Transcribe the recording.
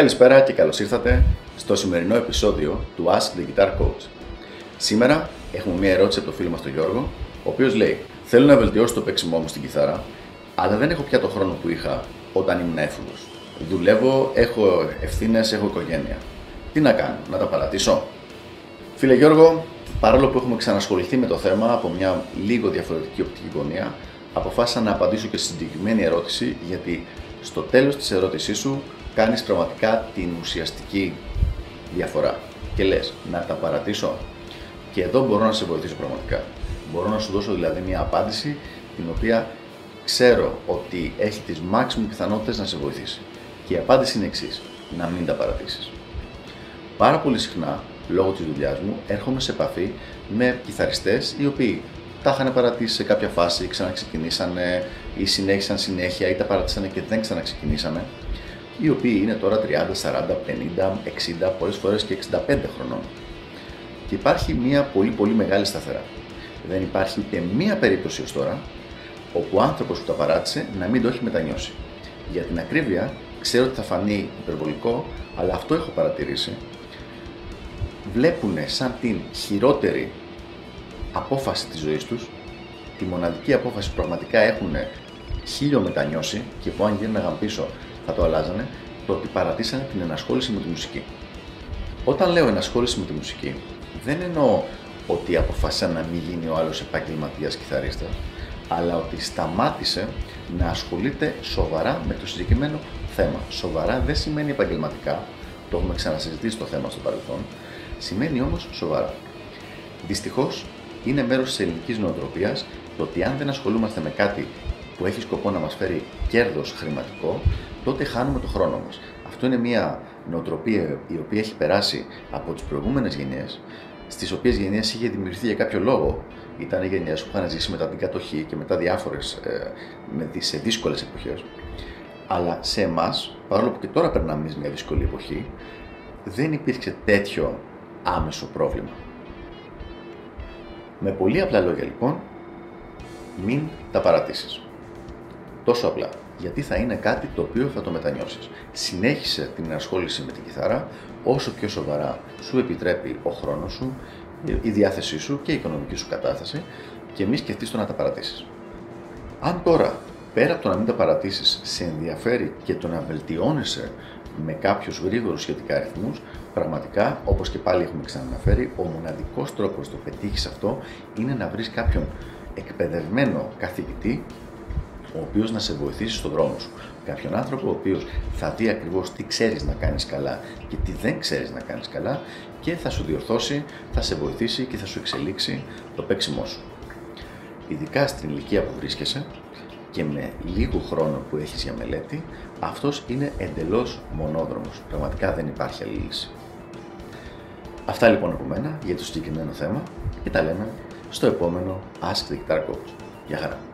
Καλησπέρα και καλώς ήρθατε στο σημερινό επεισόδιο του Ask the Guitar Coach. Σήμερα έχουμε μια ερώτηση από το φίλο μας τον Γιώργο, ο οποίος λέει Θέλω να βελτιώσω το παίξιμό μου στην κιθάρα, αλλά δεν έχω πια το χρόνο που είχα όταν ήμουν έφηβος. Δουλεύω, έχω ευθύνες, έχω οικογένεια. Τι να κάνω, να τα παρατήσω; Φίλε Γιώργο, παρόλο που έχουμε ξανασχοληθεί με το θέμα από μια λίγο διαφορετική οπτική γωνία, αποφάσισα να απαντήσω και στη συγκεκριμένη ερώτηση, γιατί στο τέλος της ερώτησής σου κάνεις πραγματικά την ουσιαστική διαφορά. Και λες, να τα παρατήσω. Και εδώ μπορώ να σε βοηθήσω πραγματικά. Μπορώ να σου δώσω δηλαδή μια απάντηση την οποία ξέρω ότι έχει τις maximum πιθανότητες να σε βοηθήσει. Και η απάντηση είναι εξής: να μην τα παρατήσεις. Πάρα πολύ συχνά, λόγω της δουλειάς μου, έρχομαι σε επαφή με κιθαριστές οι οποίοι τα είχαν παρατήσει σε κάποια φάση, ξαναξεκινήσανε ή συνέχισαν συνέχεια ή τα παρατήσανε και δεν ξαναξεκινήσανε οι οποίοι είναι τώρα 30, 40, 50, 60, πολλές φορές και 65 χρονών. Και υπάρχει μια πολύ πολύ μεγάλη σταθερά. Δεν υπάρχει ούτε μία περίπτωση ως τώρα όπου ο άνθρωπος που τα παράτησε να μην το έχει μετανιώσει. Για την ακρίβεια, ξέρω ότι θα φανεί υπερβολικό, αλλά αυτό έχω παρατηρήσει. Βλέπουν σαν την χειρότερη απόφαση της ζωής τους, τη μοναδική απόφαση που πραγματικά έχουν χίλιο μετανιώσει και που αν γίνανε πίσω θα το αλλάζανε, το ότι παρατήσανε την ενασχόληση με τη μουσική. Όταν λέω ενασχόληση με τη μουσική, δεν εννοώ ότι αποφάσισα να μην γίνει ο άλλος επαγγελματίας κιθαρίστας, αλλά ότι σταμάτησε να ασχολείται σοβαρά με το συγκεκριμένο θέμα. Σοβαρά δεν σημαίνει επαγγελματικά, το έχουμε ξανασυζητήσει το θέμα στο παρελθόν, σημαίνει όμως σοβαρά. Δυστυχώς είναι μέρος της ελληνικής νοοτροπίας το ότι αν δεν ασχολούμαστε με κάτι που έχει σκοπό να μας φέρει κέρδος χρηματικό, τότε χάνουμε το χρόνο μας. Αυτό είναι μια νοοτροπία η οποία έχει περάσει από τις προηγούμενες γενιές, στις οποίες γενιές είχε δημιουργηθεί για κάποιο λόγο. Ήταν οι γενιές που είχαν ζήσει μετά την κατοχή και μετά διάφορες, ε, με, σε δύσκολες εποχές. Αλλά σε εμάς, παρόλο που και τώρα περνάμε μια δύσκολη εποχή, δεν υπήρξε τέτοιο άμεσο πρόβλημα. Με πολύ απλά λόγια λοιπόν, μην τα παρατήσεις. Τόσο απλά. Γιατί θα είναι κάτι το οποίο θα το μετανιώσεις. Συνέχισε την ενασχόληση με την κιθάρα όσο πιο σοβαρά σου επιτρέπει ο χρόνος σου, η διάθεσή σου και η οικονομική σου κατάσταση και μη σκεφτείς το να τα παρατήσεις. Αν τώρα, πέρα από το να μην τα παρατήσεις, σε ενδιαφέρει και το να βελτιώνεσαι με κάποιους γρήγορους σχετικά αριθμούς, πραγματικά, όπως και πάλι έχουμε ξαναναφέρει, ο μοναδικός τρόπος το πετύχεις αυτό είναι να βρεις κάποιον εκπαιδευμένο καθηγητή ο οποίος να σε βοηθήσει στον δρόμο σου. Κάποιον άνθρωπο ο οποίος θα δει ακριβώς τι ξέρεις να κάνεις καλά και τι δεν ξέρεις να κάνεις καλά και θα σου διορθώσει, θα σε βοηθήσει και θα σου εξελίξει το παίξιμό σου. Ειδικά στην ηλικία που βρίσκεσαι και με λίγο χρόνο που έχεις για μελέτη, αυτός είναι εντελώς μονόδρομος. Πραγματικά δεν υπάρχει άλλη λύση. Αυτά λοιπόν από μένα για το συγκεκριμένο θέμα και τα λέμε στο επόμενο Ask the Guitar Coach. Γεια χαρά!